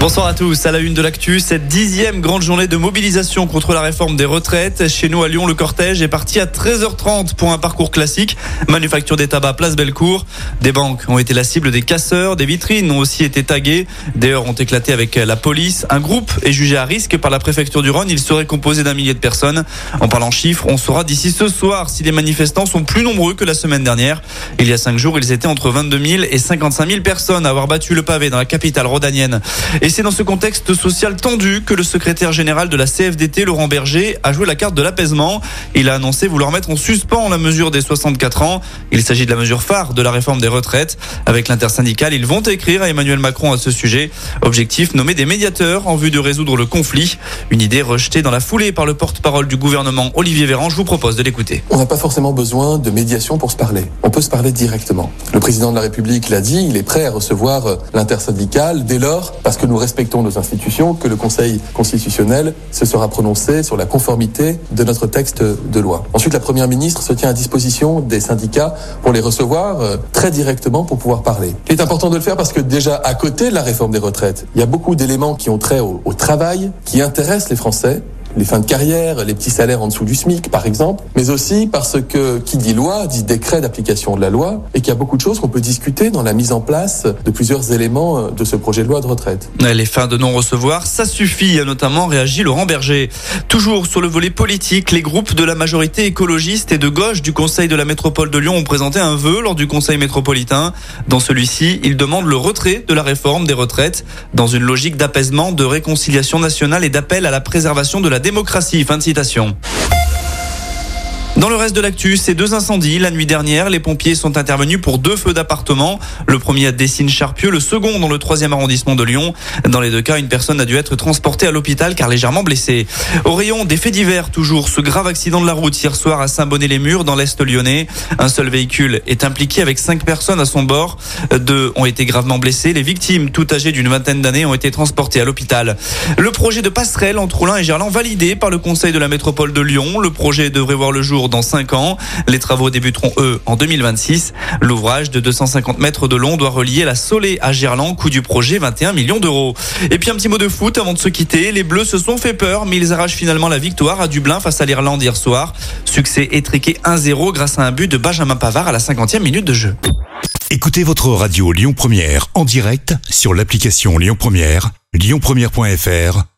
Bonsoir à tous. À la une de l'actu, cette dixième grande journée de mobilisation contre la réforme des retraites. Chez nous à Lyon, le cortège est parti à 13h30 pour un parcours classique. Manufacture des tabacs, place Bellecour. Des banques ont été la cible des casseurs. Des vitrines ont aussi été taguées. Des heures ont éclaté avec la police. Un groupe est jugé à risque par la préfecture du Rhône. Il serait composé d'un millier de personnes. En parlant chiffres, on saura d'ici ce soir si les manifestants sont plus nombreux que la semaine dernière. Il y a cinq jours, ils étaient entre 22 000 et 55 000 personnes à avoir battu le pavé dans la capitale rhodanienne. C'est dans ce contexte social tendu que le secrétaire général de la CFDT, Laurent Berger, a joué la carte de l'apaisement. Il a annoncé vouloir mettre en suspens la mesure des 64 ans. Il s'agit de la mesure phare de la réforme des retraites. Avec l'intersyndicale, ils vont écrire à Emmanuel Macron à ce sujet. Objectif, nommer des médiateurs en vue de résoudre le conflit. Une idée rejetée dans la foulée par le porte-parole du gouvernement, Olivier Véran. Je vous propose de l'écouter. On n'a pas forcément besoin de médiation pour se parler. On peut se parler directement. Le président de la République l'a dit, il est prêt à recevoir l'intersyndicale dès lors, parce que nous respectons nos institutions que le Conseil constitutionnel se sera prononcé sur la conformité de notre texte de loi. Ensuite, la Première ministre se tient à disposition des syndicats pour les recevoir euh, très directement pour pouvoir parler. Il est important de le faire parce que déjà à côté de la réforme des retraites, il y a beaucoup d'éléments qui ont trait au, au travail, qui intéressent les Français les fins de carrière, les petits salaires en dessous du SMIC, par exemple, mais aussi parce que qui dit loi dit décret d'application de la loi et qu'il y a beaucoup de choses qu'on peut discuter dans la mise en place de plusieurs éléments de ce projet de loi de retraite. Les fins de non-recevoir, ça suffit, a notamment réagi Laurent Berger. Toujours sur le volet politique, les groupes de la majorité écologiste et de gauche du Conseil de la métropole de Lyon ont présenté un vœu lors du Conseil métropolitain. Dans celui-ci, ils demandent le retrait de la réforme des retraites dans une logique d'apaisement, de réconciliation nationale et d'appel à la préservation de la démocratie. Fin de citation. Dans le reste de l'actu, ces deux incendies. La nuit dernière, les pompiers sont intervenus pour deux feux d'appartement. Le premier à Dessines-Charpieu, le second dans le troisième arrondissement de Lyon. Dans les deux cas, une personne a dû être transportée à l'hôpital car légèrement blessée. Au rayon des faits divers, toujours ce grave accident de la route hier soir à Saint-Bonnet-les-Murs dans l'Est lyonnais. Un seul véhicule est impliqué avec cinq personnes à son bord. Deux ont été gravement blessés. Les victimes, toutes âgées d'une vingtaine d'années, ont été transportées à l'hôpital. Le projet de passerelle entre Oulin et Gerland validé par le Conseil de la métropole de Lyon. Le projet devrait voir le jour dans 5 ans. Les travaux débuteront, eux, en 2026. L'ouvrage de 250 mètres de long doit relier la Solée à Gerland, coût du projet 21 millions d'euros. Et puis un petit mot de foot avant de se quitter. Les Bleus se sont fait peur, mais ils arrachent finalement la victoire à Dublin face à l'Irlande hier soir. Succès étriqué 1-0 grâce à un but de Benjamin Pavard à la 50e minute de jeu. Écoutez votre radio Lyon Première en direct sur l'application Lyon Première, lyonpremière.fr